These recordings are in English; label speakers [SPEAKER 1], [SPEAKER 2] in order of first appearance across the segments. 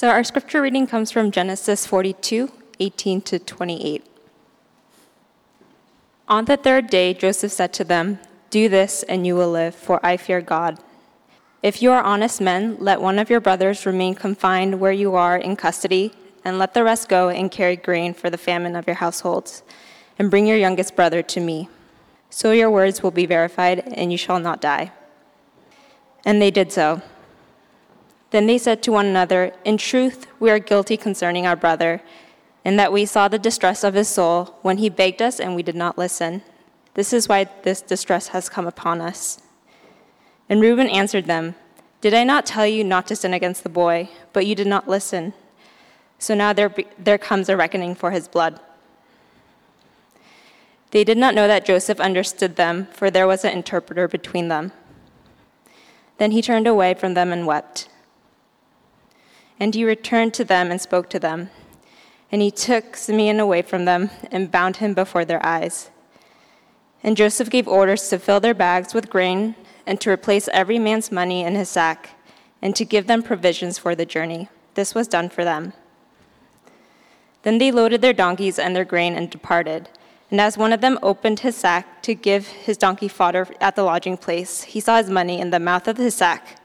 [SPEAKER 1] So our scripture reading comes from Genesis 42, 18 to 28. On the third day, Joseph said to them, Do this, and you will live, for I fear God. If you are honest men, let one of your brothers remain confined where you are in custody, and let the rest go and carry grain for the famine of your households, and bring your youngest brother to me. So your words will be verified, and you shall not die. And they did so. Then they said to one another, In truth, we are guilty concerning our brother, in that we saw the distress of his soul when he begged us and we did not listen. This is why this distress has come upon us. And Reuben answered them, Did I not tell you not to sin against the boy? But you did not listen. So now there, be, there comes a reckoning for his blood. They did not know that Joseph understood them, for there was an interpreter between them. Then he turned away from them and wept. And he returned to them and spoke to them. And he took Simeon away from them and bound him before their eyes. And Joseph gave orders to fill their bags with grain and to replace every man's money in his sack and to give them provisions for the journey. This was done for them. Then they loaded their donkeys and their grain and departed. And as one of them opened his sack to give his donkey fodder at the lodging place, he saw his money in the mouth of his sack.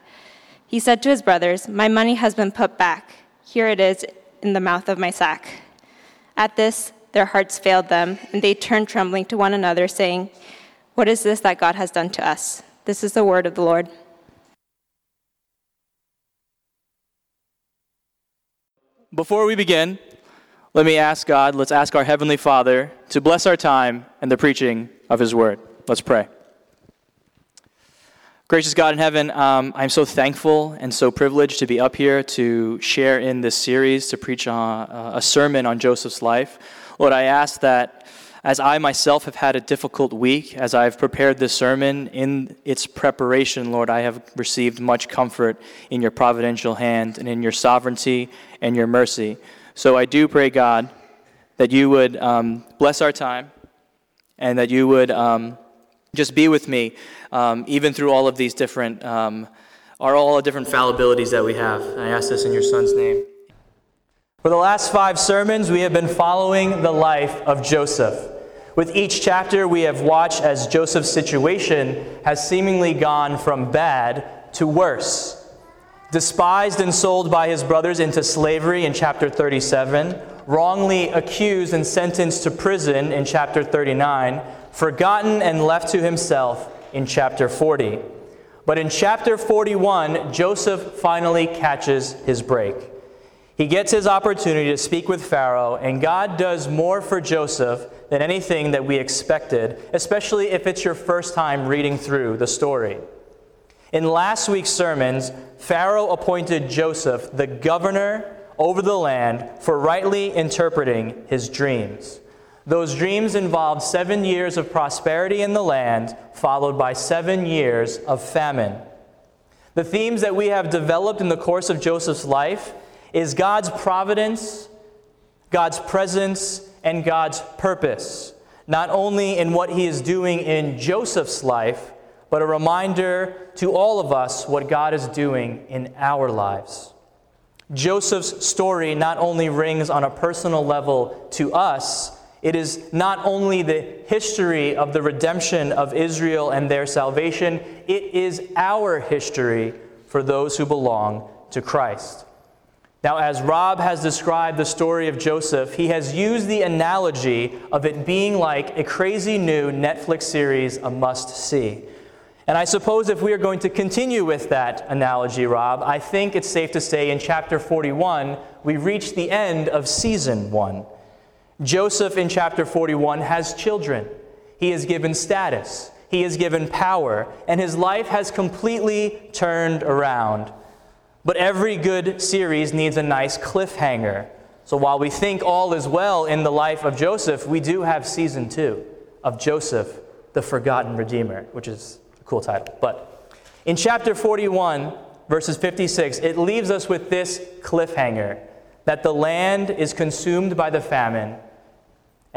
[SPEAKER 1] He said to his brothers, My money has been put back. Here it is in the mouth of my sack. At this, their hearts failed them, and they turned trembling to one another, saying, What is this that God has done to us? This is the word of the Lord.
[SPEAKER 2] Before we begin, let me ask God, let's ask our Heavenly Father to bless our time and the preaching of His word. Let's pray. Gracious God in heaven, um, I'm so thankful and so privileged to be up here to share in this series, to preach a, a sermon on Joseph's life. Lord, I ask that as I myself have had a difficult week, as I've prepared this sermon, in its preparation, Lord, I have received much comfort in your providential hand and in your sovereignty and your mercy. So I do pray, God, that you would um, bless our time and that you would. Um, just be with me, um, even through all of these different, um, are all the different fallibilities that we have. I ask this in your Son's name. For the last five sermons, we have been following the life of Joseph. With each chapter, we have watched as Joseph's situation has seemingly gone from bad to worse. Despised and sold by his brothers into slavery in chapter 37, wrongly accused and sentenced to prison in chapter 39, forgotten and left to himself in chapter 40. But in chapter 41, Joseph finally catches his break. He gets his opportunity to speak with Pharaoh, and God does more for Joseph than anything that we expected, especially if it's your first time reading through the story. In last week's sermons, Pharaoh appointed Joseph the governor over the land for rightly interpreting his dreams. Those dreams involved seven years of prosperity in the land, followed by seven years of famine. The themes that we have developed in the course of Joseph's life is God's providence, God's presence, and God's purpose, not only in what he is doing in Joseph's life, but a reminder to all of us what God is doing in our lives. Joseph's story not only rings on a personal level to us, it is not only the history of the redemption of Israel and their salvation, it is our history for those who belong to Christ. Now, as Rob has described the story of Joseph, he has used the analogy of it being like a crazy new Netflix series, a must see. And I suppose if we are going to continue with that analogy, Rob, I think it's safe to say in chapter 41, we reach the end of season one. Joseph in chapter 41 has children. He is given status. He is given power. And his life has completely turned around. But every good series needs a nice cliffhanger. So while we think all is well in the life of Joseph, we do have season two of Joseph, the Forgotten Redeemer, which is a cool title. But in chapter 41, verses 56, it leaves us with this cliffhanger that the land is consumed by the famine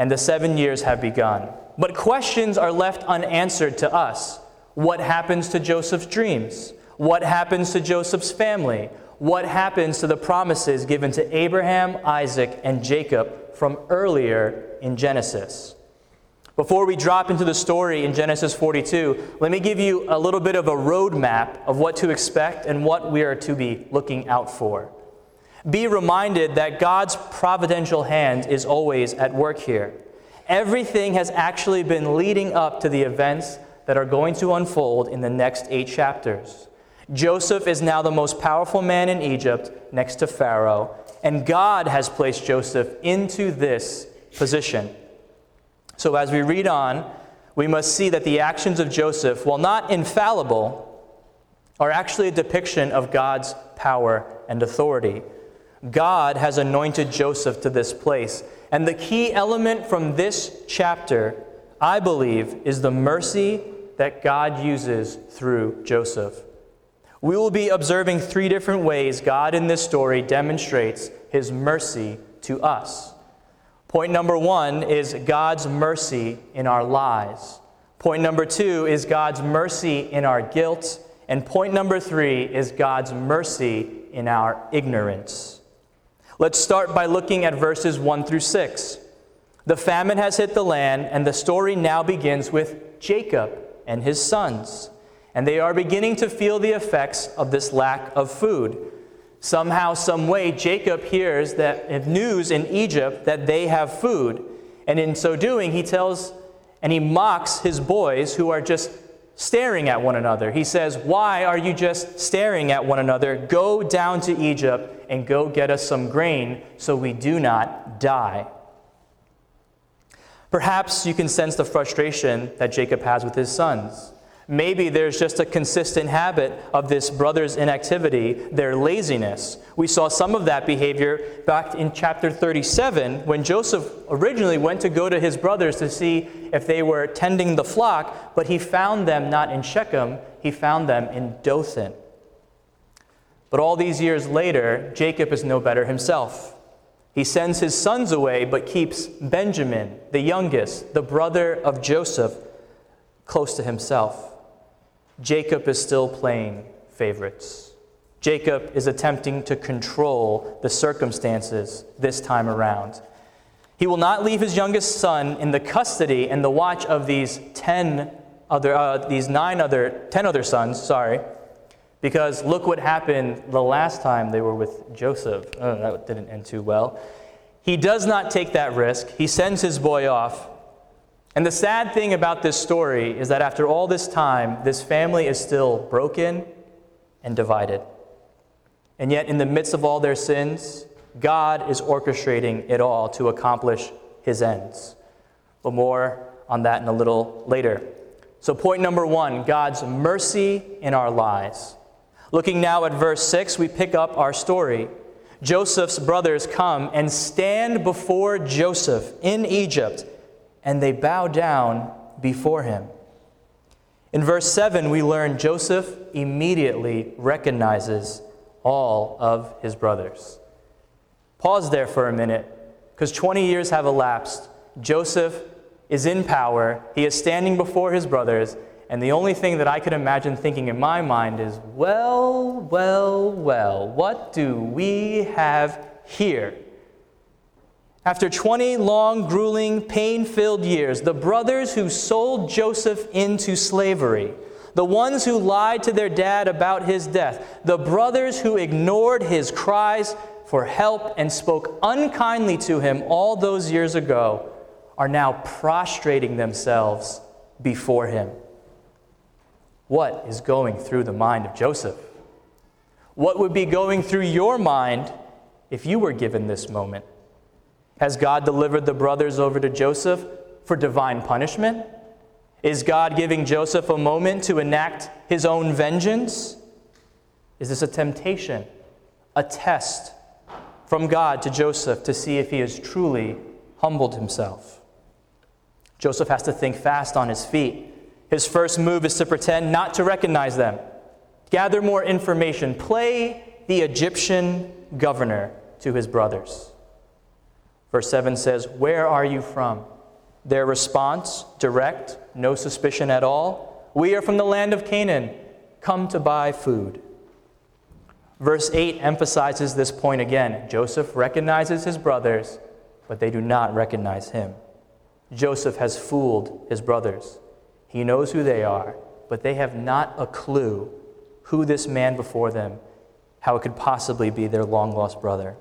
[SPEAKER 2] and the seven years have begun. But questions are left unanswered to us. What happens to Joseph's dreams? What happens to Joseph's family? What happens to the promises given to Abraham, Isaac, and Jacob from earlier in Genesis? Before we drop into the story in Genesis 42, let me give you a little bit of a roadmap of what to expect and what we are to be looking out for. Be reminded that God's providential hand is always at work here. Everything has actually been leading up to the events that are going to unfold in the next eight chapters. Joseph is now the most powerful man in Egypt next to Pharaoh, and God has placed Joseph into this position. So as we read on, we must see that the actions of Joseph, while not infallible, are actually a depiction of God's power and authority. God has anointed Joseph to this place. And the key element from this chapter, I believe, is the mercy that God uses through Joseph. We will be observing three different ways God in this story demonstrates his mercy to us. Point number one is God's mercy in our lies. Point number two is God's mercy in our guilt. And point number three is God's mercy in our ignorance. Let's start by looking at verses 1 through 6. The famine has hit the land, and the story now begins with Jacob and his sons and they are beginning to feel the effects of this lack of food. Somehow, some way, Jacob hears that news in Egypt that they have food, and in so doing, he tells and he mocks his boys who are just staring at one another. He says, Why are you just staring at one another? Go down to Egypt and go get us some grain so we do not die. Perhaps you can sense the frustration that Jacob has with his sons. Maybe there's just a consistent habit of this brother's inactivity, their laziness. We saw some of that behavior back in chapter 37 when Joseph originally went to go to his brothers to see if they were tending the flock, but he found them not in Shechem, he found them in Dothan. But all these years later, Jacob is no better himself. He sends his sons away, but keeps Benjamin, the youngest, the brother of Joseph, close to himself. Jacob is still playing favorites. Jacob is attempting to control the circumstances this time around. He will not leave his youngest son in the custody and the watch of these 10 other, uh, these nine other, 10 other sons, sorry, because look what happened the last time they were with Joseph. Oh, that didn't end too well. He does not take that risk. He sends his boy off and the sad thing about this story is that after all this time, this family is still broken and divided. And yet, in the midst of all their sins, God is orchestrating it all to accomplish his ends. But more on that in a little later. So, point number one God's mercy in our lives. Looking now at verse 6, we pick up our story. Joseph's brothers come and stand before Joseph in Egypt and they bow down before him. In verse 7, we learn Joseph immediately recognizes all of his brothers. Pause there for a minute, because 20 years have elapsed. Joseph is in power, he is standing before his brothers, and the only thing that I could imagine thinking in my mind is, well, well, well, what do we have here? After 20 long, grueling, pain filled years, the brothers who sold Joseph into slavery, the ones who lied to their dad about his death, the brothers who ignored his cries for help and spoke unkindly to him all those years ago, are now prostrating themselves before him. What is going through the mind of Joseph? What would be going through your mind if you were given this moment? Has God delivered the brothers over to Joseph for divine punishment? Is God giving Joseph a moment to enact his own vengeance? Is this a temptation, a test from God to Joseph to see if he has truly humbled himself? Joseph has to think fast on his feet. His first move is to pretend not to recognize them, gather more information, play the Egyptian governor to his brothers. Verse 7 says, Where are you from? Their response, direct, no suspicion at all. We are from the land of Canaan. come to buy food. Verse 8 emphasizes this point again. Joseph recognizes his brothers, but they do not recognize him. Joseph has fooled his brothers. He knows who they are, but they have not a clue who this man before them, how it could possibly be their long lost brother.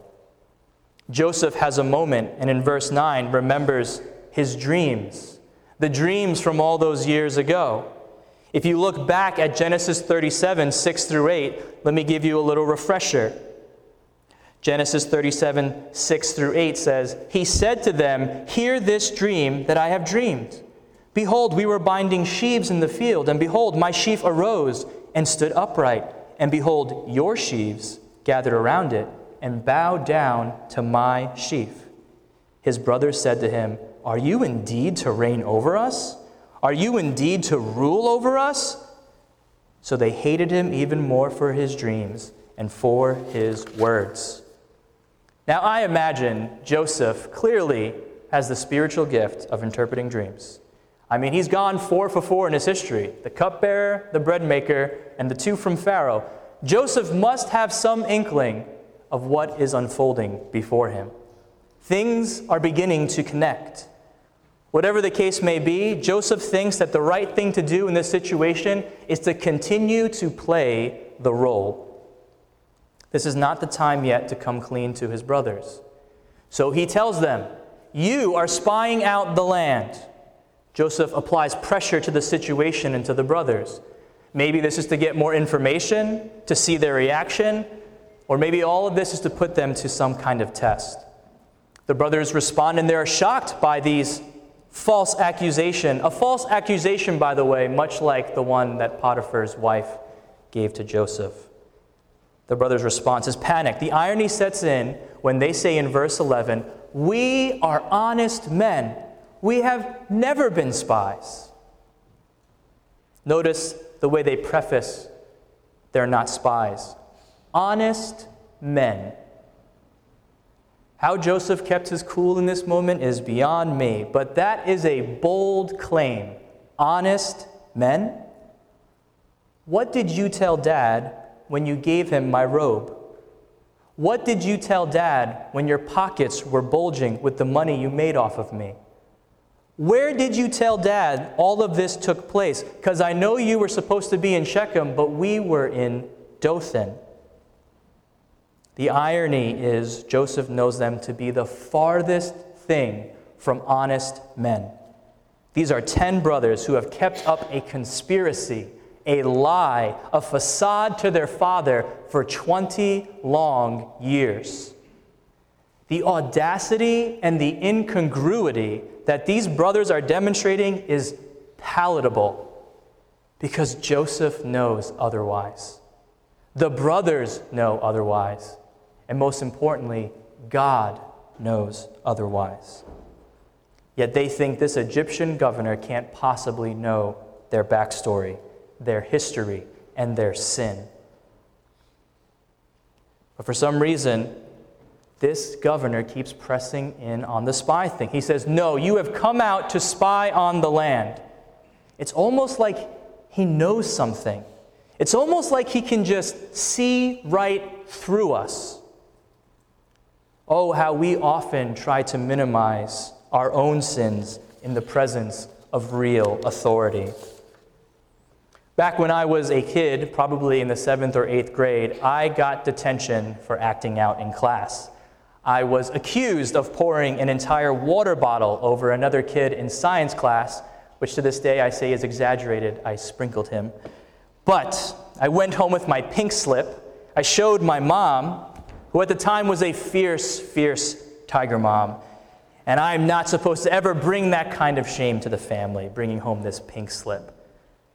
[SPEAKER 2] Joseph has a moment, and in verse 9 remembers his dreams, the dreams from all those years ago. If you look back at Genesis 37, 6 through 8, let me give you a little refresher. Genesis 37, 6 through 8 says, He said to them, Hear this dream that I have dreamed. Behold, we were binding sheaves in the field, and behold, my sheaf arose and stood upright. And behold, your sheaves gathered around it and bow down to my sheaf. His brothers said to him, Are you indeed to reign over us? Are you indeed to rule over us? So they hated him even more for his dreams and for his words. Now, I imagine Joseph clearly has the spiritual gift of interpreting dreams. I mean, he's gone four for four in his history the cupbearer, the bread maker, and the two from Pharaoh. Joseph must have some inkling of what is unfolding before him. Things are beginning to connect. Whatever the case may be, Joseph thinks that the right thing to do in this situation is to continue to play the role. This is not the time yet to come clean to his brothers. So he tells them, You are spying out the land. Joseph applies pressure to the situation and to the brothers. Maybe this is to get more information, to see their reaction, or maybe all of this is to put them to some kind of test. The brothers respond and they're shocked by these false accusation. A false accusation, by the way, much like the one that Potiphar's wife gave to Joseph. The brother's response is panic. The irony sets in when they say in verse 11, We are honest men. We have never been spies. Notice the way they preface they're not spies. Honest men. How Joseph kept his cool in this moment is beyond me, but that is a bold claim. Honest men? What did you tell dad when you gave him my robe? What did you tell dad when your pockets were bulging with the money you made off of me? Where did you tell dad all of this took place? Because I know you were supposed to be in Shechem, but we were in Dothan. The irony is, Joseph knows them to be the farthest thing from honest men. These are 10 brothers who have kept up a conspiracy, a lie, a facade to their father for 20 long years. The audacity and the incongruity that these brothers are demonstrating is palatable because Joseph knows otherwise. The brothers know otherwise. And most importantly, God knows otherwise. Yet they think this Egyptian governor can't possibly know their backstory, their history, and their sin. But for some reason, this governor keeps pressing in on the spy thing. He says, No, you have come out to spy on the land. It's almost like he knows something. It's almost like he can just see right through us. Oh, how we often try to minimize our own sins in the presence of real authority. Back when I was a kid, probably in the seventh or eighth grade, I got detention for acting out in class. I was accused of pouring an entire water bottle over another kid in science class, which to this day I say is exaggerated. I sprinkled him. But I went home with my pink slip. I showed my mom, who at the time was a fierce, fierce tiger mom. And I'm not supposed to ever bring that kind of shame to the family, bringing home this pink slip.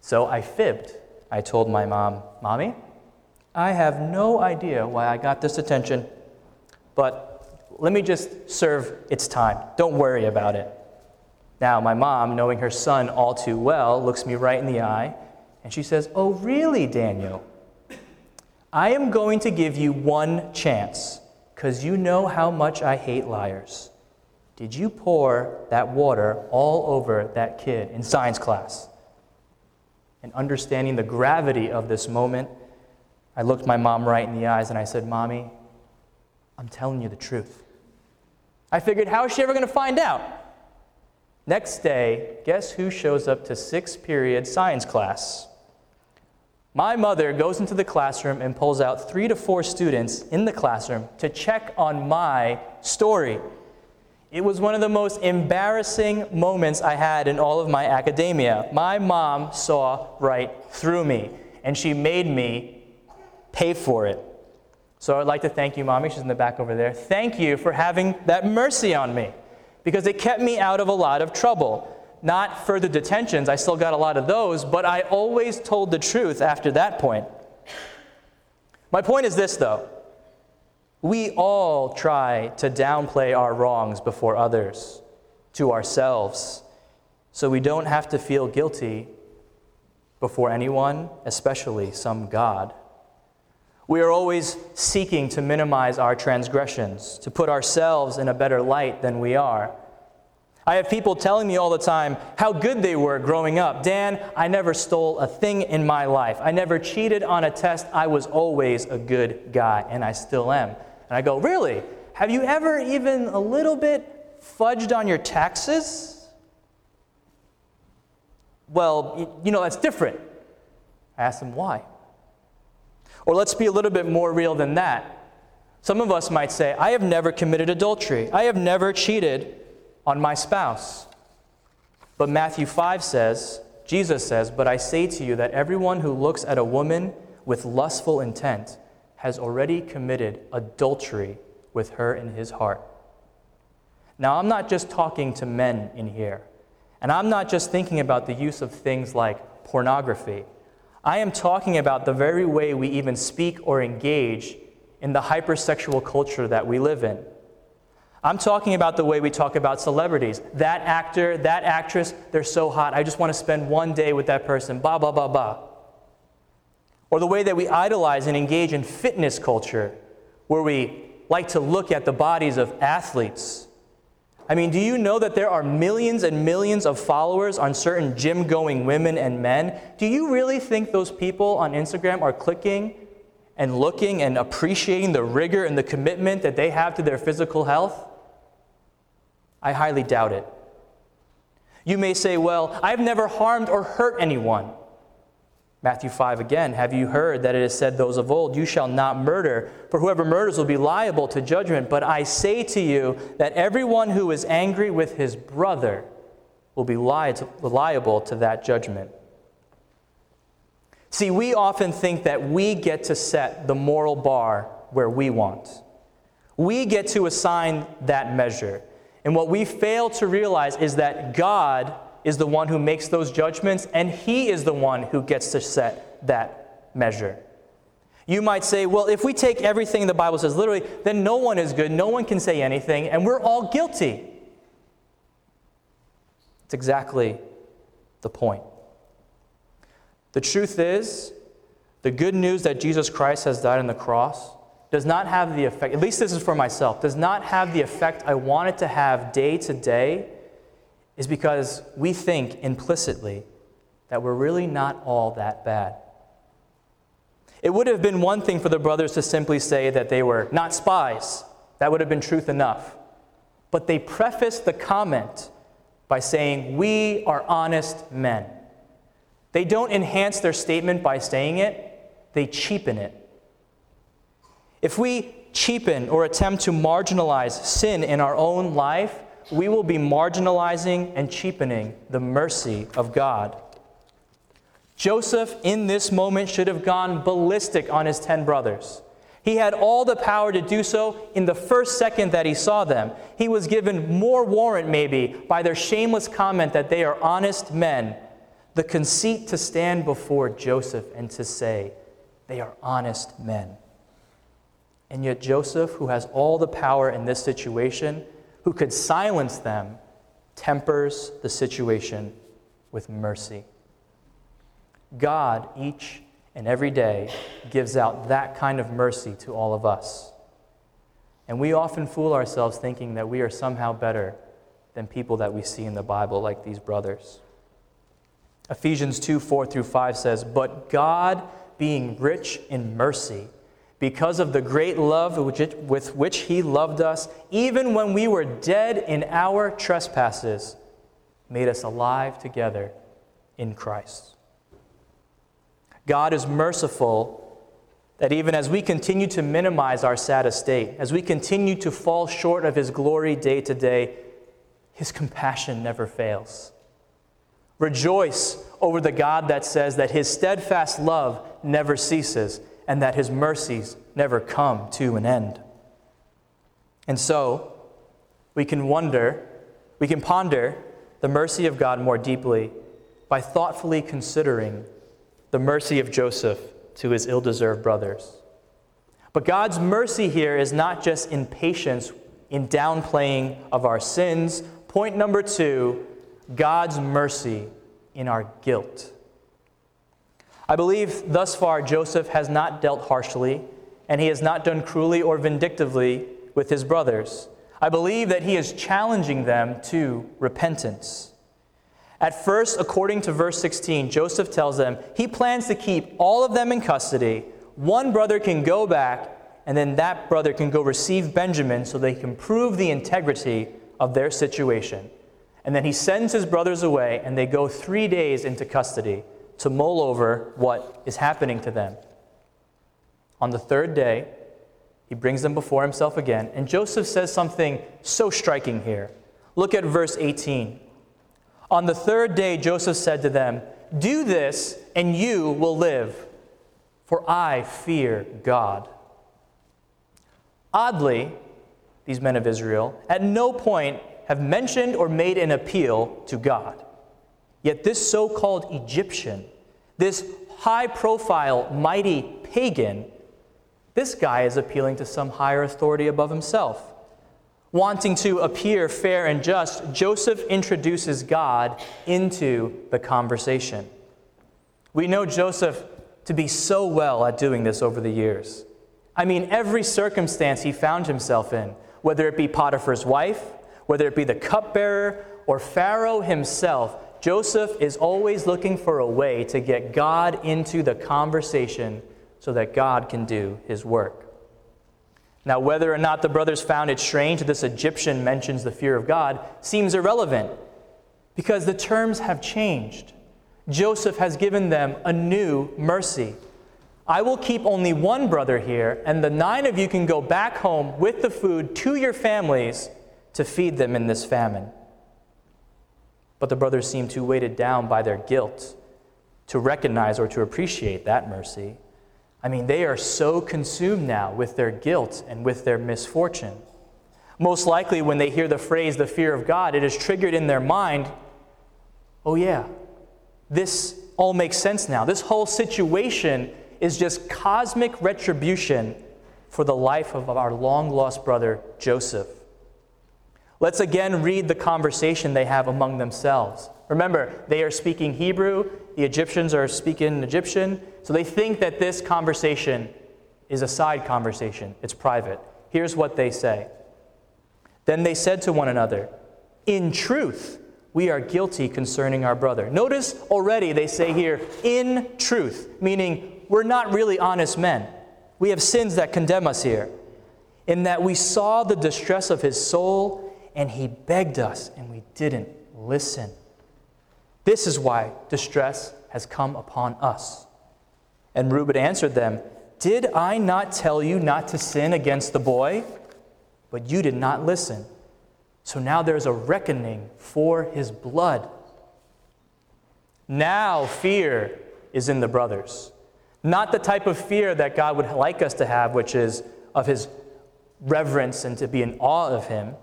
[SPEAKER 2] So I fibbed. I told my mom, Mommy, I have no idea why I got this attention, but let me just serve its time. Don't worry about it. Now, my mom, knowing her son all too well, looks me right in the eye and she says, Oh, really, Daniel? I am going to give you one chance because you know how much I hate liars. Did you pour that water all over that kid in science class? and understanding the gravity of this moment, I looked my mom right in the eyes and I said, Mommy, I'm telling you the truth. I figured, how is she ever going to find out? Next day, guess who shows up to sixth period science class? My mother goes into the classroom and pulls out three to four students in the classroom to check on my story. It was one of the most embarrassing moments I had in all of my academia. My mom saw right through me, and she made me pay for it. So I'd like to thank you, Mommy. She's in the back over there. Thank you for having that mercy on me because it kept me out of a lot of trouble. Not further detentions, I still got a lot of those, but I always told the truth after that point. My point is this, though. We all try to downplay our wrongs before others, to ourselves, so we don't have to feel guilty before anyone, especially some God. We are always seeking to minimize our transgressions, to put ourselves in a better light than we are. I have people telling me all the time how good they were growing up. Dan, I never stole a thing in my life. I never cheated on a test. I was always a good guy, and I still am. And I go, Really? Have you ever even a little bit fudged on your taxes? Well, you know, that's different. I ask them why. Or let's be a little bit more real than that. Some of us might say, I have never committed adultery. I have never cheated on my spouse. But Matthew 5 says, Jesus says, But I say to you that everyone who looks at a woman with lustful intent has already committed adultery with her in his heart. Now, I'm not just talking to men in here, and I'm not just thinking about the use of things like pornography. I am talking about the very way we even speak or engage in the hypersexual culture that we live in. I'm talking about the way we talk about celebrities. That actor, that actress, they're so hot. I just want to spend one day with that person. Ba, ba, ba, ba. Or the way that we idolize and engage in fitness culture, where we like to look at the bodies of athletes. I mean, do you know that there are millions and millions of followers on certain gym going women and men? Do you really think those people on Instagram are clicking and looking and appreciating the rigor and the commitment that they have to their physical health? I highly doubt it. You may say, Well, I've never harmed or hurt anyone. Matthew 5 again, have you heard that it is said, Those of old, you shall not murder, for whoever murders will be liable to judgment. But I say to you that everyone who is angry with his brother will be liable to that judgment. See, we often think that we get to set the moral bar where we want. We get to assign that measure. And what we fail to realize is that God is the one who makes those judgments, and He is the one who gets to set that measure. You might say, well, if we take everything the Bible says literally, then no one is good, no one can say anything, and we're all guilty. It's exactly the point. The truth is, the good news that Jesus Christ has died on the cross does not have the effect, at least this is for myself, does not have the effect I want it to have day to day is because we think implicitly that we're really not all that bad. It would have been one thing for the brothers to simply say that they were not spies. That would have been truth enough. But they prefaced the comment by saying, We are honest men. They don't enhance their statement by saying it, they cheapen it. If we cheapen or attempt to marginalize sin in our own life, we will be marginalizing and cheapening the mercy of God. Joseph, in this moment, should have gone ballistic on his 10 brothers. He had all the power to do so in the first second that he saw them. He was given more warrant, maybe, by their shameless comment that they are honest men. The conceit to stand before Joseph and to say, they are honest men. And yet, Joseph, who has all the power in this situation, who could silence them, tempers the situation with mercy. God, each and every day, gives out that kind of mercy to all of us. And we often fool ourselves thinking that we are somehow better than people that we see in the Bible, like these brothers. Ephesians 2 4 through 5 says, But God, being rich in mercy, because of the great love with which He loved us, even when we were dead in our trespasses, made us alive together in Christ. God is merciful that even as we continue to minimize our sad estate, as we continue to fall short of His glory day to day, His compassion never fails. Rejoice over the God that says that His steadfast love never ceases and that His mercies never come to an end. And so, we can wonder, we can ponder the mercy of God more deeply by thoughtfully considering the mercy of Joseph to his ill deserved brothers. But God's mercy here is not just in patience, in downplaying of our sins. Point number two God's mercy in our guilt. I believe thus far Joseph has not dealt harshly, and he has not done cruelly or vindictively with his brothers. I believe that he is challenging them to repentance. At first, according to verse 16, Joseph tells them he plans to keep all of them in custody. One brother can go back, and then that brother can go receive Benjamin so they can prove the integrity of their situation. And then he sends his brothers away, and they go three days into custody to mull over what is happening to them. On the third day, he brings them before himself again, and Joseph says something so striking here. Look at verse 18. On the third day, Joseph said to them, Do this, and you will live, for I fear God. Oddly, these men of Israel at no point have mentioned or made an appeal to God. Yet this so called Egyptian, this high profile, mighty pagan, this guy is appealing to some higher authority above himself. Wanting to appear fair and just, Joseph introduces God into the conversation. We know Joseph to be so well at doing this over the years. I mean, every circumstance he found himself in, whether it be Potiphar's wife, whether it be the cupbearer, or Pharaoh himself, Joseph is always looking for a way to get God into the conversation so that God can do his work. Now, whether or not the brothers found it strange that this Egyptian mentions the fear of God seems irrelevant because the terms have changed. Joseph has given them a new mercy. I will keep only one brother here, and the nine of you can go back home with the food to your families to feed them in this famine. But the brothers seem too weighted down by their guilt to recognize or to appreciate that mercy. I mean, they are so consumed now with their guilt and with their misfortune. Most likely, when they hear the phrase the fear of God, it is triggered in their mind oh, yeah, this all makes sense now. This whole situation is just cosmic retribution for the life of our long lost brother, Joseph. Let's again read the conversation they have among themselves. Remember, they are speaking Hebrew, the Egyptians are speaking Egyptian, so they think that this conversation is a side conversation, it's private. Here's what they say Then they said to one another, In truth, we are guilty concerning our brother. Notice already they say here, in truth, meaning we're not really honest men. We have sins that condemn us here, in that we saw the distress of his soul and he begged us, and we didn't listen. This is why distress has come upon us. And Reuben answered them, Did I not tell you not to sin against the boy? But you did not listen. So now there's a reckoning for his blood. Now fear is in the brothers. Not the type of fear that God would like us to have, which is of his reverence and to be in awe of him.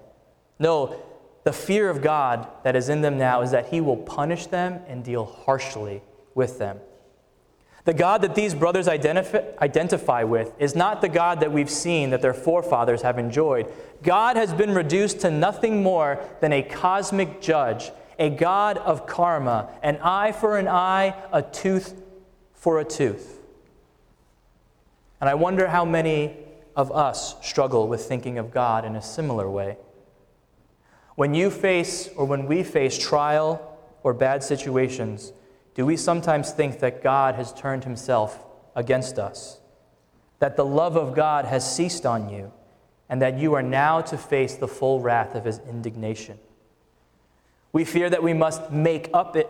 [SPEAKER 2] No, the fear of God that is in them now is that He will punish them and deal harshly with them. The God that these brothers identify, identify with is not the God that we've seen that their forefathers have enjoyed. God has been reduced to nothing more than a cosmic judge, a God of karma, an eye for an eye, a tooth for a tooth. And I wonder how many of us struggle with thinking of God in a similar way. When you face or when we face trial or bad situations, do we sometimes think that God has turned himself against us, that the love of God has ceased on you, and that you are now to face the full wrath of his indignation? We fear that we must make up it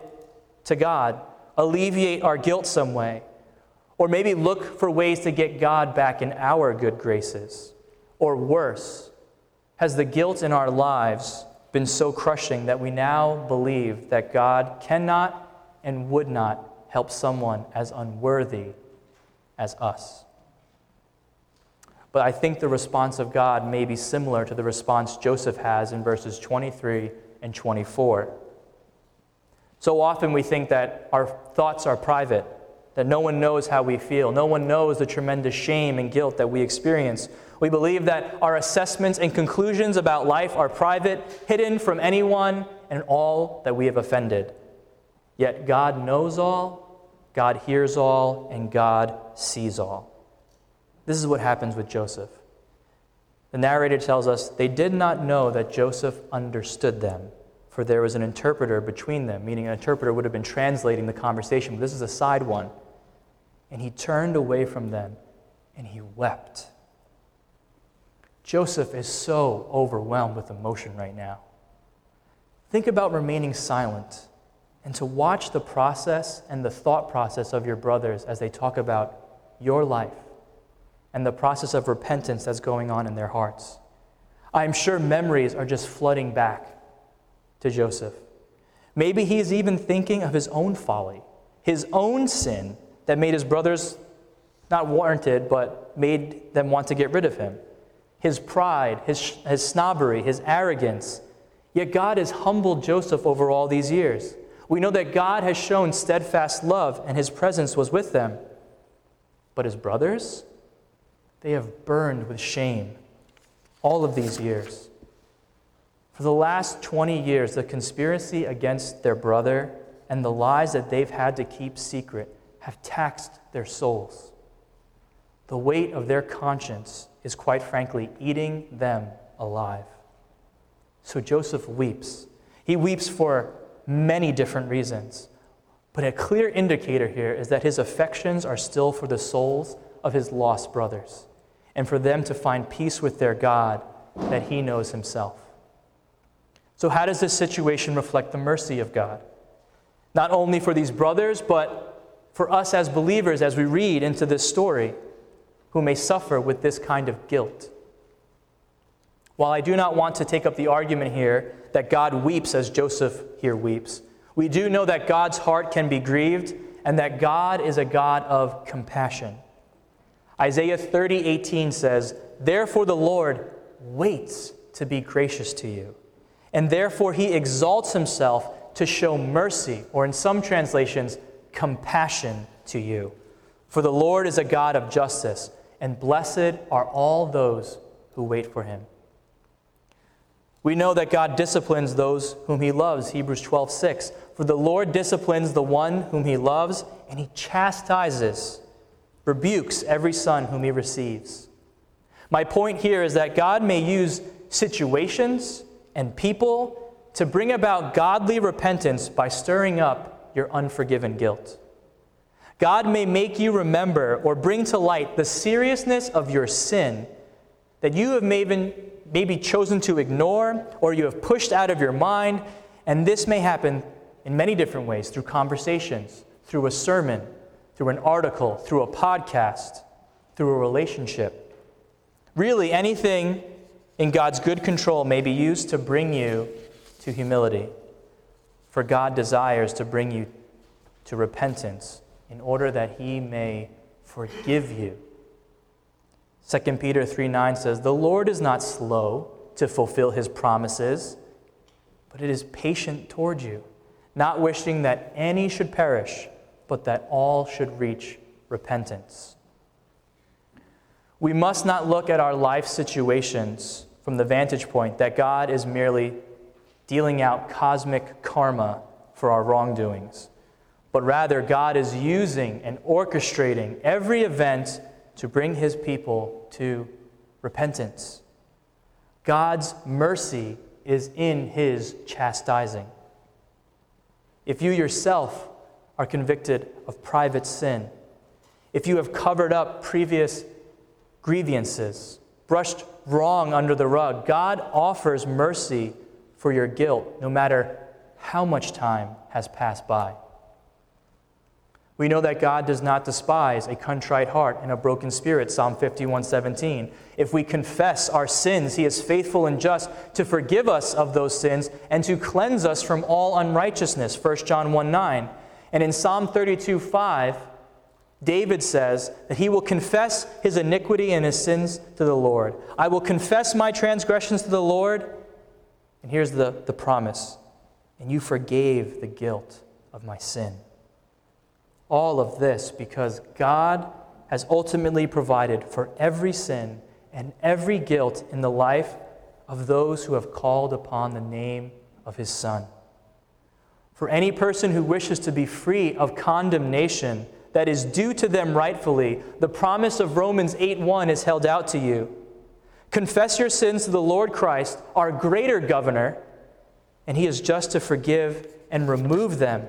[SPEAKER 2] to God, alleviate our guilt some way, or maybe look for ways to get God back in our good graces. Or worse, has the guilt in our lives been so crushing that we now believe that God cannot and would not help someone as unworthy as us. But I think the response of God may be similar to the response Joseph has in verses 23 and 24. So often we think that our thoughts are private, that no one knows how we feel, no one knows the tremendous shame and guilt that we experience. We believe that our assessments and conclusions about life are private, hidden from anyone and all that we have offended. Yet God knows all, God hears all, and God sees all. This is what happens with Joseph. The narrator tells us they did not know that Joseph understood them, for there was an interpreter between them, meaning an interpreter would have been translating the conversation, but this is a side one. And he turned away from them and he wept. Joseph is so overwhelmed with emotion right now. Think about remaining silent and to watch the process and the thought process of your brothers as they talk about your life and the process of repentance that's going on in their hearts. I'm sure memories are just flooding back to Joseph. Maybe he is even thinking of his own folly, his own sin that made his brothers not warranted, but made them want to get rid of him. His pride, his, his snobbery, his arrogance. Yet God has humbled Joseph over all these years. We know that God has shown steadfast love and his presence was with them. But his brothers, they have burned with shame all of these years. For the last 20 years, the conspiracy against their brother and the lies that they've had to keep secret have taxed their souls. The weight of their conscience is, quite frankly, eating them alive. So Joseph weeps. He weeps for many different reasons. But a clear indicator here is that his affections are still for the souls of his lost brothers and for them to find peace with their God that he knows himself. So, how does this situation reflect the mercy of God? Not only for these brothers, but for us as believers as we read into this story who may suffer with this kind of guilt. While I do not want to take up the argument here that God weeps as Joseph here weeps, we do know that God's heart can be grieved and that God is a God of compassion. Isaiah 30, 18 says, Therefore the Lord waits to be gracious to you, and therefore he exalts himself to show mercy, or in some translations, compassion to you. For the Lord is a God of justice, and blessed are all those who wait for him. We know that God disciplines those whom he loves, Hebrews 12, 6. For the Lord disciplines the one whom he loves, and he chastises rebukes every son whom he receives. My point here is that God may use situations and people to bring about godly repentance by stirring up your unforgiven guilt. God may make you remember or bring to light the seriousness of your sin that you have maybe, chosen to ignore or you have pushed out of your mind, and this may happen in many different ways through conversations, through a sermon, through an article, through a podcast, through a relationship. Really, anything in God's good control may be used to bring you to humility. For God desires to bring you to repentance in order that he may forgive you. 2 Peter 3 9 says, The Lord is not slow to fulfill his promises, but it is patient toward you, not wishing that any should perish but that all should reach repentance. We must not look at our life situations from the vantage point that God is merely dealing out cosmic karma for our wrongdoings, but rather God is using and orchestrating every event to bring his people to repentance. God's mercy is in his chastising. If you yourself are convicted of private sin, if you have covered up previous grievances, brushed wrong under the rug, God offers mercy for your guilt, no matter how much time has passed by. We know that God does not despise a contrite heart and a broken spirit, Psalm 51:17. If we confess our sins, he is faithful and just to forgive us of those sins and to cleanse us from all unrighteousness, 1 John 1:9. And in Psalm 32:5, David says that he will confess his iniquity and his sins to the Lord. I will confess my transgressions to the Lord. And here's the, the promise and you forgave the guilt of my sin. All of this because God has ultimately provided for every sin and every guilt in the life of those who have called upon the name of his Son. For any person who wishes to be free of condemnation that is due to them rightfully, the promise of Romans 8:1 is held out to you. Confess your sins to the Lord Christ, our greater governor, and he is just to forgive and remove them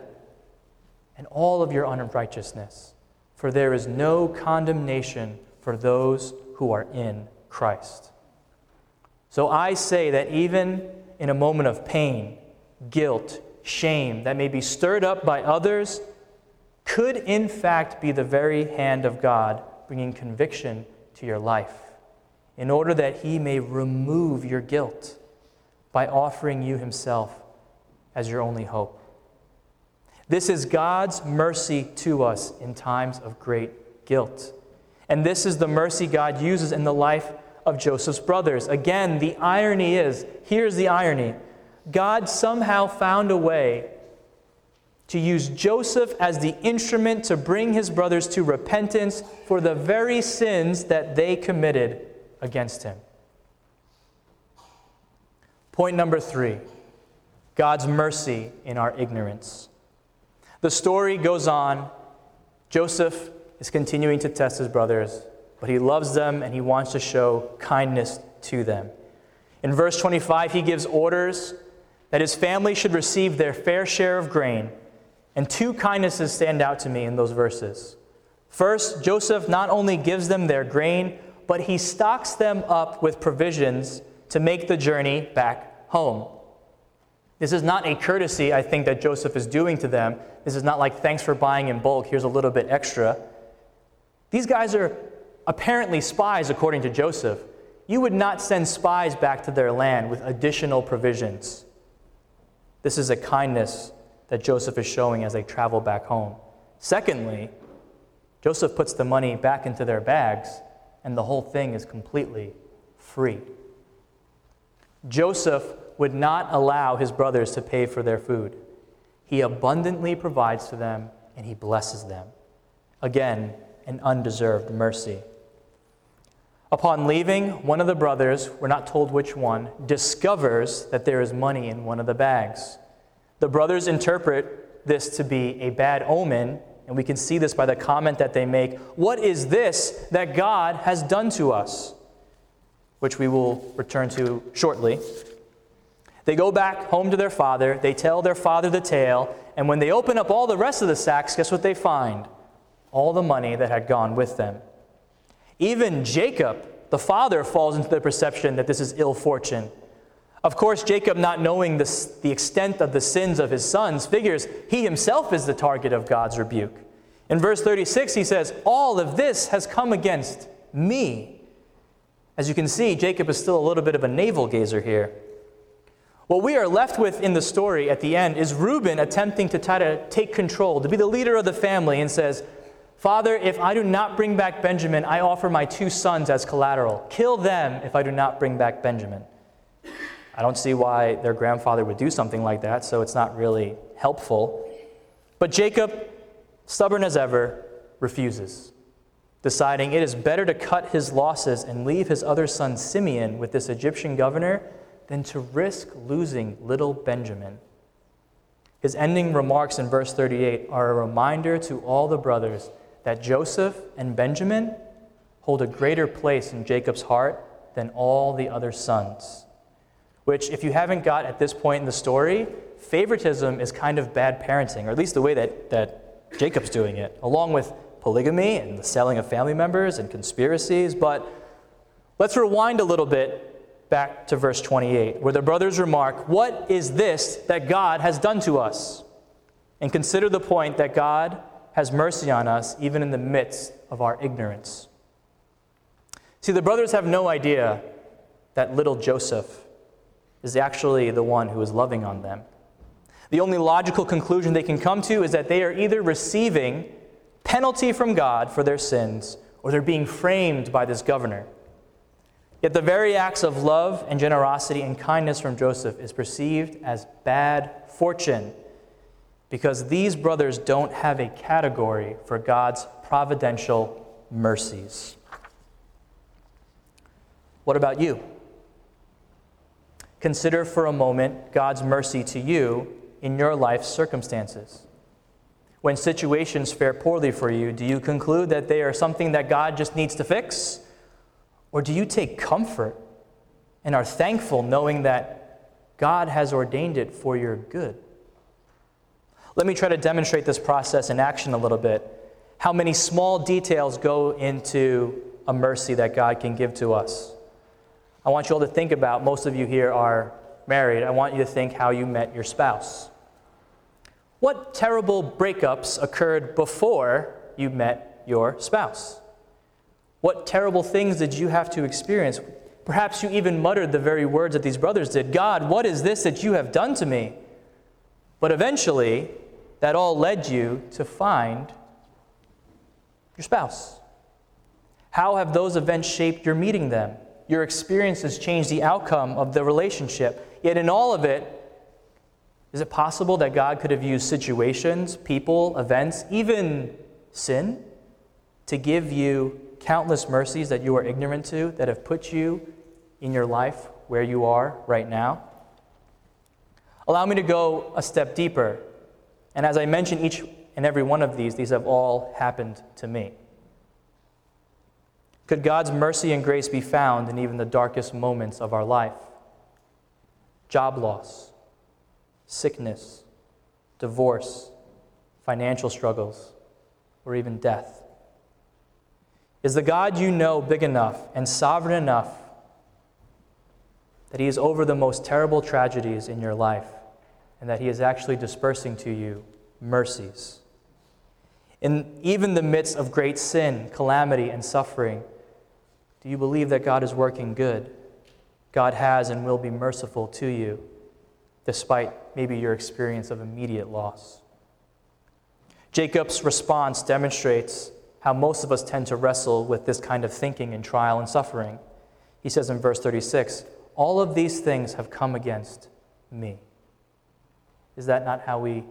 [SPEAKER 2] and all of your unrighteousness. For there is no condemnation for those who are in Christ. So I say that even in a moment of pain, guilt, shame that may be stirred up by others, could in fact be the very hand of God bringing conviction to your life, in order that He may remove your guilt by offering you Himself as your only hope. This is God's mercy to us in times of great guilt. And this is the mercy God uses in the life of Joseph's brothers. Again, the irony is here's the irony God somehow found a way to use Joseph as the instrument to bring his brothers to repentance for the very sins that they committed against him. Point number three God's mercy in our ignorance. The story goes on. Joseph is continuing to test his brothers, but he loves them and he wants to show kindness to them. In verse 25, he gives orders that his family should receive their fair share of grain. And two kindnesses stand out to me in those verses. First, Joseph not only gives them their grain, but he stocks them up with provisions to make the journey back home. This is not a courtesy, I think, that Joseph is doing to them. This is not like, thanks for buying in bulk, here's a little bit extra. These guys are apparently spies, according to Joseph. You would not send spies back to their land with additional provisions. This is a kindness that Joseph is showing as they travel back home. Secondly, Joseph puts the money back into their bags, and the whole thing is completely free. Joseph would not allow his brothers to pay for their food. He abundantly provides for them and he blesses them. Again, an undeserved mercy. Upon leaving, one of the brothers, we're not told which one, discovers that there is money in one of the bags. The brothers interpret this to be a bad omen, and we can see this by the comment that they make What is this that God has done to us? Which we will return to shortly. They go back home to their father, they tell their father the tale, and when they open up all the rest of the sacks, guess what they find? All the money that had gone with them. Even Jacob, the father, falls into the perception that this is ill fortune. Of course, Jacob, not knowing the, the extent of the sins of his sons, figures he himself is the target of God's rebuke. In verse 36, he says, All of this has come against me. As you can see, Jacob is still a little bit of a navel gazer here. What we are left with in the story at the end is Reuben attempting to try to take control, to be the leader of the family, and says, Father, if I do not bring back Benjamin, I offer my two sons as collateral. Kill them if I do not bring back Benjamin. I don't see why their grandfather would do something like that, so it's not really helpful. But Jacob, stubborn as ever, refuses, deciding it is better to cut his losses and leave his other son Simeon with this Egyptian governor than to risk losing little Benjamin. His ending remarks in verse 38 are a reminder to all the brothers that Joseph and Benjamin hold a greater place in Jacob's heart than all the other sons. Which, if you haven't got at this point in the story, favoritism is kind of bad parenting, or at least the way that, that Jacob's doing it, along with polygamy and the selling of family members and conspiracies. But let's rewind a little bit back to verse 28, where the brothers remark, What is this that God has done to us? And consider the point that God has mercy on us even in the midst of our ignorance. See, the brothers have no idea that little Joseph is actually the one who is loving on them. The only logical conclusion they can come to is that they are either receiving penalty from God for their sins or they're being framed by this governor. Yet the very acts of love and generosity and kindness from Joseph is perceived as bad fortune because these brothers don't have a category for God's providential mercies. What about you? Consider for a moment God's mercy to you in your life's circumstances. When situations fare poorly for you, do you conclude that they are something that God just needs to fix? Or do you take comfort and are thankful knowing that God has ordained it for your good? Let me try to demonstrate this process in action a little bit. How many small details go into a mercy that God can give to us? I want you all to think about, most of you here are married, I want you to think how you met your spouse. What terrible breakups occurred before you met your spouse? What terrible things did you have to experience? Perhaps you even muttered the very words that these brothers did God, what is this that you have done to me? But eventually, that all led you to find your spouse. How have those events shaped your meeting them? Your experiences changed the outcome of the relationship. Yet, in all of it, is it possible that God could have used situations, people, events, even sin to give you countless mercies that you are ignorant to, that have put you in your life where you are right now? Allow me to go a step deeper. And as I mention each and every one of these, these have all happened to me. Could God's mercy and grace be found in even the darkest moments of our life? Job loss sickness, divorce, financial struggles, or even death? Is the God you know big enough and sovereign enough that He is over the most terrible tragedies in your life and that He is actually dispersing to you mercies? In even the midst of great sin, calamity, and suffering, do you believe that God is working good? God has and will be merciful to you despite maybe your experience of immediate loss. Jacob's response demonstrates how most of us tend to wrestle with this kind of thinking in trial and suffering. He says in verse 36 All of these things have come against me. Is that not how we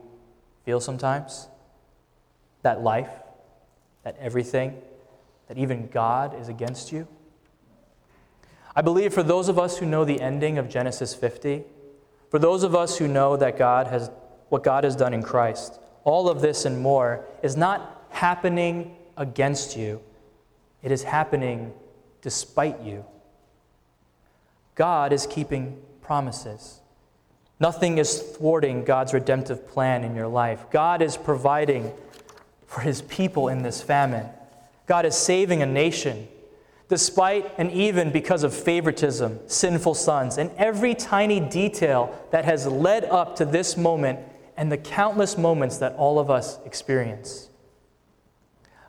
[SPEAKER 2] feel sometimes? That life, that everything, that even God is against you? I believe for those of us who know the ending of Genesis 50, for those of us who know that God has what God has done in Christ, all of this and more is not happening against you. It is happening despite you. God is keeping promises. Nothing is thwarting God's redemptive plan in your life. God is providing for his people in this famine. God is saving a nation despite and even because of favoritism, sinful sons, and every tiny detail that has led up to this moment and the countless moments that all of us experience.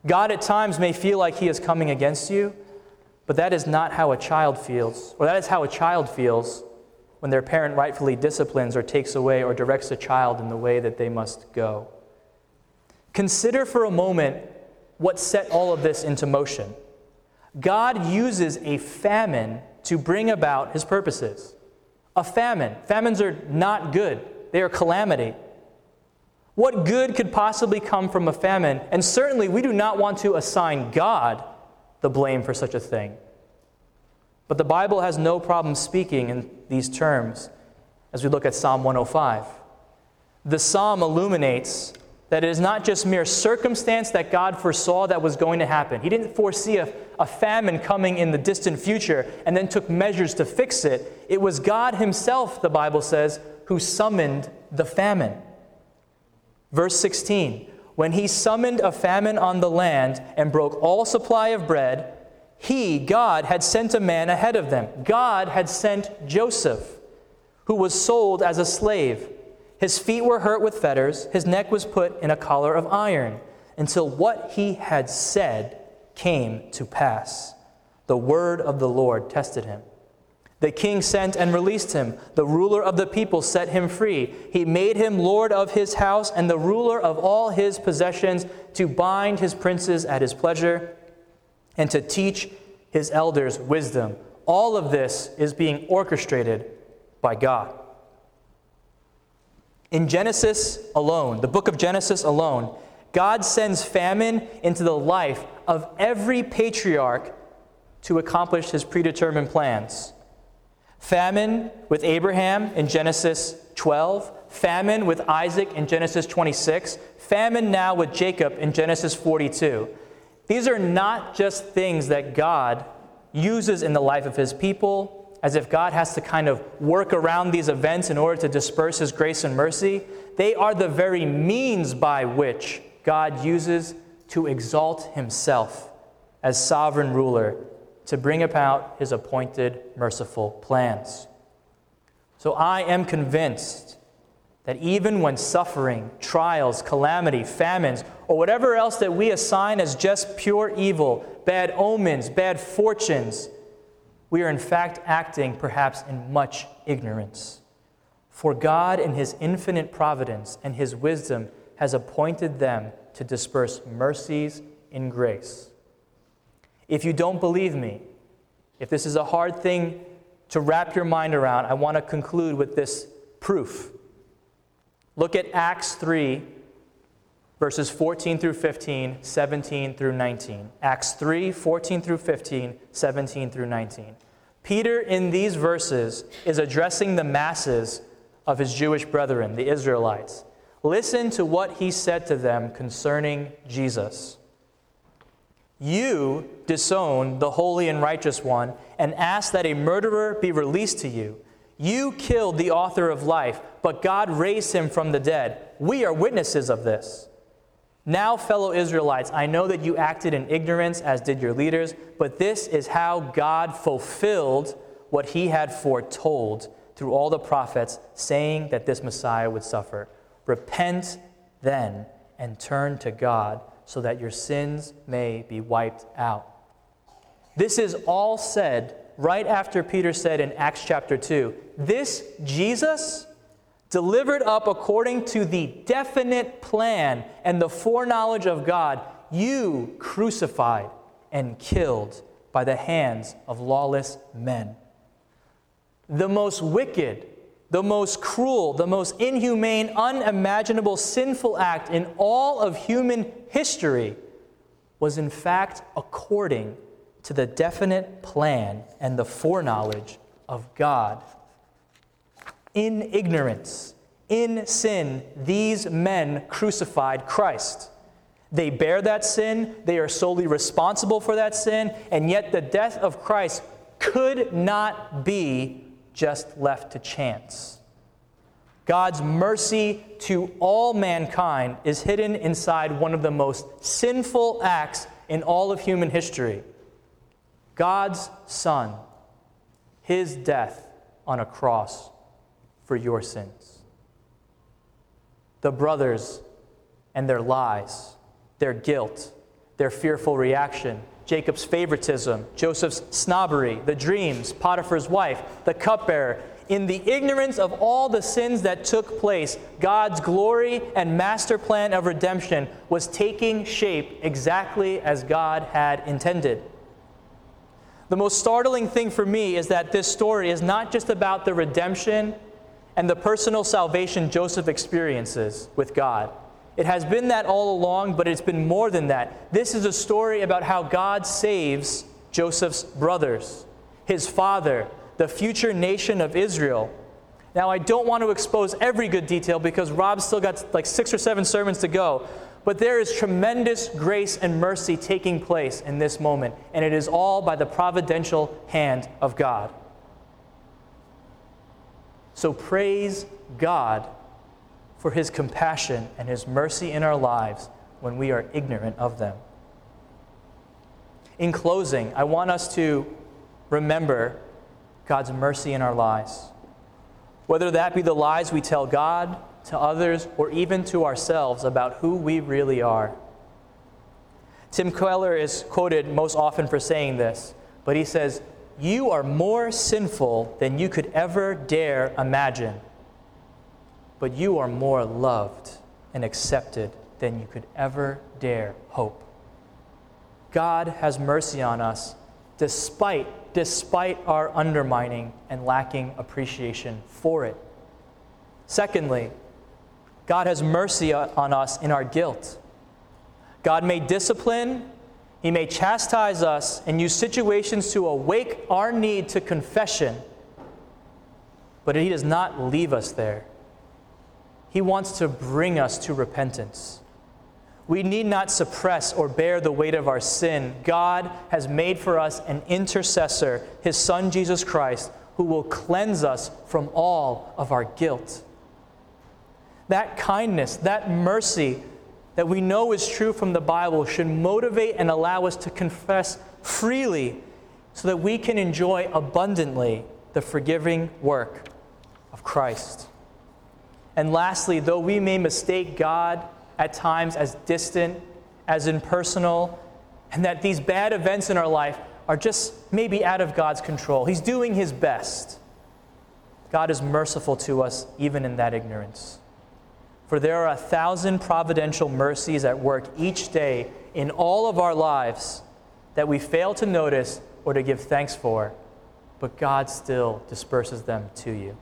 [SPEAKER 2] God at times may feel like he is coming against you, but that is not how a child feels, or that is how a child feels when their parent rightfully disciplines or takes away or directs a child in the way that they must go. Consider for a moment what set all of this into motion. God uses a famine to bring about his purposes. A famine. Famines are not good, they are calamity. What good could possibly come from a famine? And certainly, we do not want to assign God the blame for such a thing. But the Bible has no problem speaking in these terms as we look at Psalm 105. The psalm illuminates that it is not just mere circumstance that God foresaw that was going to happen. He didn't foresee a, a famine coming in the distant future and then took measures to fix it. It was God Himself, the Bible says, who summoned the famine. Verse 16 when he summoned a famine on the land and broke all supply of bread, he, God, had sent a man ahead of them. God had sent Joseph, who was sold as a slave. His feet were hurt with fetters, his neck was put in a collar of iron, until what he had said came to pass. The word of the Lord tested him. The king sent and released him. The ruler of the people set him free. He made him lord of his house and the ruler of all his possessions to bind his princes at his pleasure and to teach his elders wisdom. All of this is being orchestrated by God. In Genesis alone, the book of Genesis alone, God sends famine into the life of every patriarch to accomplish his predetermined plans. Famine with Abraham in Genesis 12, famine with Isaac in Genesis 26, famine now with Jacob in Genesis 42. These are not just things that God uses in the life of his people, as if God has to kind of work around these events in order to disperse his grace and mercy. They are the very means by which God uses to exalt himself as sovereign ruler to bring about his appointed merciful plans. So I am convinced that even when suffering, trials, calamity, famines, or whatever else that we assign as just pure evil, bad omens, bad fortunes, we are in fact acting perhaps in much ignorance. For God, in His infinite providence and His wisdom, has appointed them to disperse mercies in grace. If you don't believe me, if this is a hard thing to wrap your mind around, I want to conclude with this proof. Look at Acts 3, verses 14 through 15, 17 through 19. Acts 3, 14 through 15, 17 through 19. Peter, in these verses, is addressing the masses of his Jewish brethren, the Israelites. Listen to what he said to them concerning Jesus. You disown the holy and righteous one and ask that a murderer be released to you. You killed the author of life, but God raised him from the dead. We are witnesses of this. Now, fellow Israelites, I know that you acted in ignorance, as did your leaders, but this is how God fulfilled what he had foretold through all the prophets, saying that this Messiah would suffer. Repent then and turn to God so that your sins may be wiped out. This is all said right after Peter said in Acts chapter 2 This Jesus, delivered up according to the definite plan and the foreknowledge of God, you crucified and killed by the hands of lawless men. The most wicked, the most cruel, the most inhumane, unimaginable, sinful act in all of human history was in fact according to the definite plan and the foreknowledge of God. In ignorance, in sin, these men crucified Christ. They bear that sin, they are solely responsible for that sin, and yet the death of Christ could not be just left to chance. God's mercy to all mankind is hidden inside one of the most sinful acts in all of human history God's Son, his death on a cross for your sins. The brothers and their lies, their guilt, their fearful reaction, Jacob's favoritism, Joseph's snobbery, the dreams, Potiphar's wife, the cupbearer. In the ignorance of all the sins that took place, God's glory and master plan of redemption was taking shape exactly as God had intended. The most startling thing for me is that this story is not just about the redemption and the personal salvation Joseph experiences with God. It has been that all along, but it's been more than that. This is a story about how God saves Joseph's brothers, his father, the future nation of Israel. Now, I don't want to expose every good detail because Rob's still got like six or seven sermons to go, but there is tremendous grace and mercy taking place in this moment, and it is all by the providential hand of God. So praise God for his compassion and his mercy in our lives when we are ignorant of them. In closing, I want us to remember God's mercy in our lives. Whether that be the lies we tell God, to others, or even to ourselves about who we really are. Tim Keller is quoted most often for saying this, but he says, You are more sinful than you could ever dare imagine, but you are more loved and accepted than you could ever dare hope. God has mercy on us despite, despite our undermining and lacking appreciation for it. Secondly, God has mercy on us in our guilt. God may discipline, He may chastise us, and use situations to awake our need to confession, but He does not leave us there. He wants to bring us to repentance. We need not suppress or bear the weight of our sin. God has made for us an intercessor, His Son Jesus Christ, who will cleanse us from all of our guilt. That kindness, that mercy that we know is true from the Bible should motivate and allow us to confess freely so that we can enjoy abundantly the forgiving work of Christ. And lastly, though we may mistake God at times as distant, as impersonal, and that these bad events in our life are just maybe out of God's control, He's doing His best. God is merciful to us even in that ignorance. For there are a thousand providential mercies at work each day in all of our lives that we fail to notice or to give thanks for, but God still disperses them to you.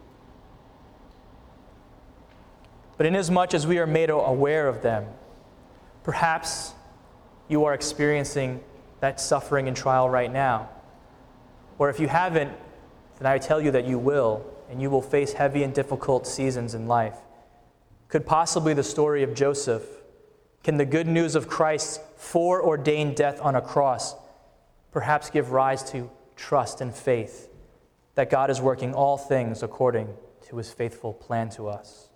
[SPEAKER 2] But inasmuch as we are made aware of them, perhaps you are experiencing that suffering and trial right now. Or if you haven't, then I tell you that you will, and you will face heavy and difficult seasons in life. Could possibly the story of Joseph, can the good news of Christ's foreordained death on a cross perhaps give rise to trust and faith that God is working all things according to his faithful plan to us?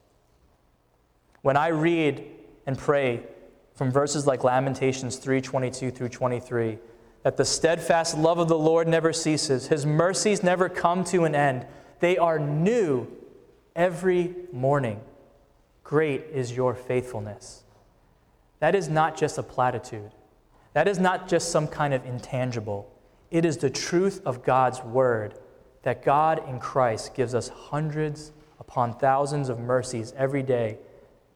[SPEAKER 2] When I read and pray from verses like Lamentations 3:22 through 23, that the steadfast love of the Lord never ceases, his mercies never come to an end. They are new every morning. Great is your faithfulness. That is not just a platitude. That is not just some kind of intangible. It is the truth of God's word that God in Christ gives us hundreds upon thousands of mercies every day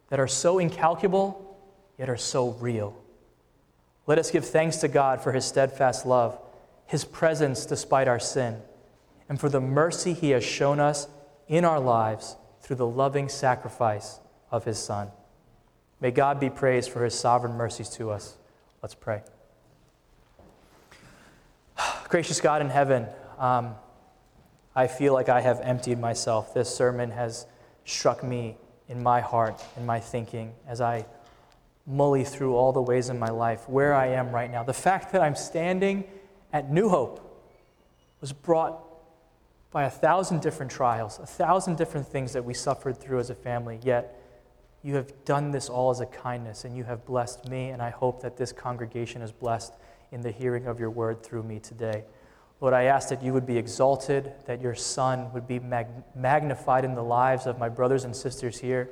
[SPEAKER 2] that are so incalculable, yet are so real. Let us give thanks to God for his steadfast love, his presence despite our sin, and for the mercy he has shown us in our lives through the loving sacrifice of his Son. May God be praised for his sovereign mercies to us. Let's pray. Gracious God in heaven, um, I feel like I have emptied myself. This sermon has struck me in my heart, in my thinking, as I mully through all the ways in my life, where I am right now. The fact that I'm standing at New Hope was brought by a thousand different trials, a thousand different things that we suffered through as a family, yet you have done this all as a kindness, and you have blessed me, and I hope that this congregation is blessed in the hearing of your word through me today. Lord, I ask that you would be exalted, that your Son would be mag- magnified in the lives of my brothers and sisters here.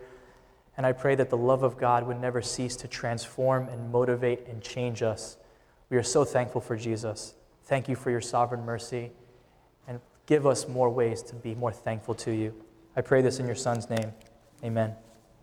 [SPEAKER 2] And I pray that the love of God would never cease to transform and motivate and change us. We are so thankful for Jesus. Thank you for your sovereign mercy. And give us more ways to be more thankful to you. I pray this in your Son's name. Amen.